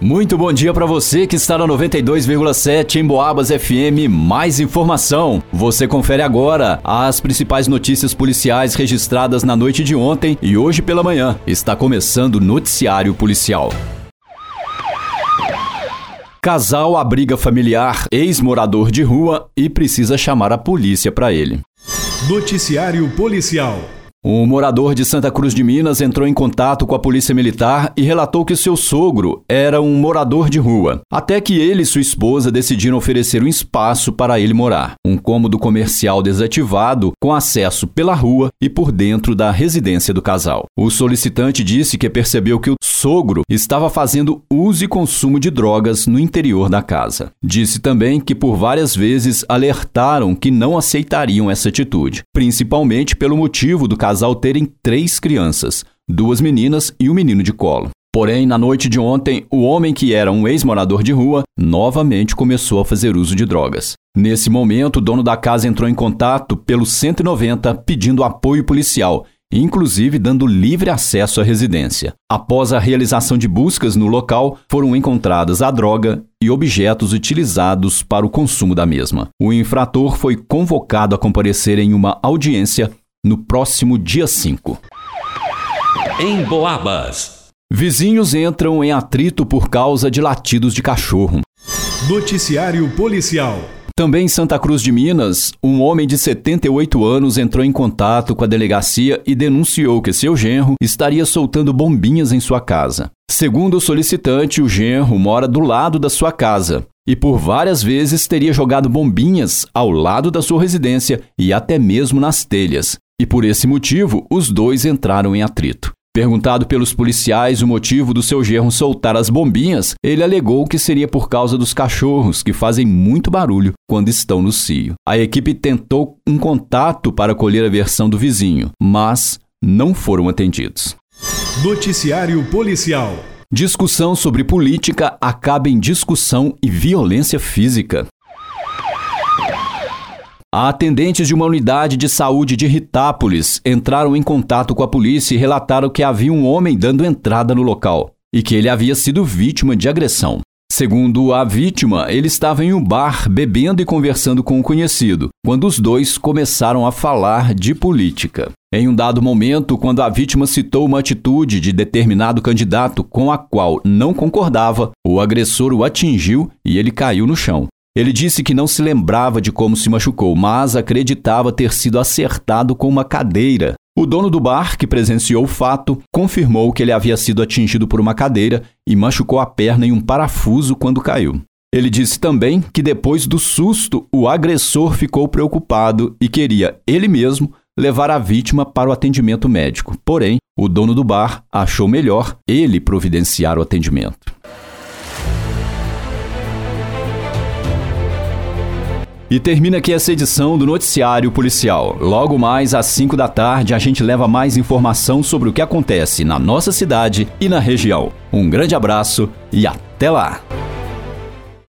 Muito bom dia para você que está na 92,7 em Boabas FM. Mais informação. Você confere agora as principais notícias policiais registradas na noite de ontem e hoje pela manhã. Está começando o noticiário policial. Casal abriga familiar, ex-morador de rua e precisa chamar a polícia para ele. Noticiário policial. Um morador de Santa Cruz de Minas entrou em contato com a polícia militar e relatou que seu sogro era um morador de rua. Até que ele e sua esposa decidiram oferecer um espaço para ele morar. Um cômodo comercial desativado com acesso pela rua e por dentro da residência do casal. O solicitante disse que percebeu que o sogro estava fazendo uso e consumo de drogas no interior da casa. Disse também que por várias vezes alertaram que não aceitariam essa atitude, principalmente pelo motivo do casal terem três crianças, duas meninas e um menino de colo. Porém, na noite de ontem, o homem que era um ex-morador de rua novamente começou a fazer uso de drogas. Nesse momento, o dono da casa entrou em contato pelo 190 pedindo apoio policial inclusive dando livre acesso à residência. Após a realização de buscas no local, foram encontradas a droga e objetos utilizados para o consumo da mesma. O infrator foi convocado a comparecer em uma audiência no próximo dia 5. Em Boabas. Vizinhos entram em atrito por causa de latidos de cachorro. Noticiário policial. Também em Santa Cruz de Minas, um homem de 78 anos entrou em contato com a delegacia e denunciou que seu genro estaria soltando bombinhas em sua casa. Segundo o solicitante, o genro mora do lado da sua casa e por várias vezes teria jogado bombinhas ao lado da sua residência e até mesmo nas telhas. E por esse motivo, os dois entraram em atrito. Perguntado pelos policiais o motivo do seu genro soltar as bombinhas, ele alegou que seria por causa dos cachorros, que fazem muito barulho quando estão no cio. A equipe tentou um contato para colher a versão do vizinho, mas não foram atendidos. Noticiário Policial Discussão sobre política acaba em discussão e violência física. Atendentes de uma unidade de saúde de Ritápolis entraram em contato com a polícia e relataram que havia um homem dando entrada no local e que ele havia sido vítima de agressão. Segundo a vítima, ele estava em um bar bebendo e conversando com um conhecido, quando os dois começaram a falar de política. Em um dado momento, quando a vítima citou uma atitude de determinado candidato com a qual não concordava, o agressor o atingiu e ele caiu no chão. Ele disse que não se lembrava de como se machucou, mas acreditava ter sido acertado com uma cadeira. O dono do bar, que presenciou o fato, confirmou que ele havia sido atingido por uma cadeira e machucou a perna em um parafuso quando caiu. Ele disse também que depois do susto, o agressor ficou preocupado e queria ele mesmo levar a vítima para o atendimento médico. Porém, o dono do bar achou melhor ele providenciar o atendimento. E termina aqui essa edição do Noticiário Policial. Logo mais às 5 da tarde, a gente leva mais informação sobre o que acontece na nossa cidade e na região. Um grande abraço e até lá!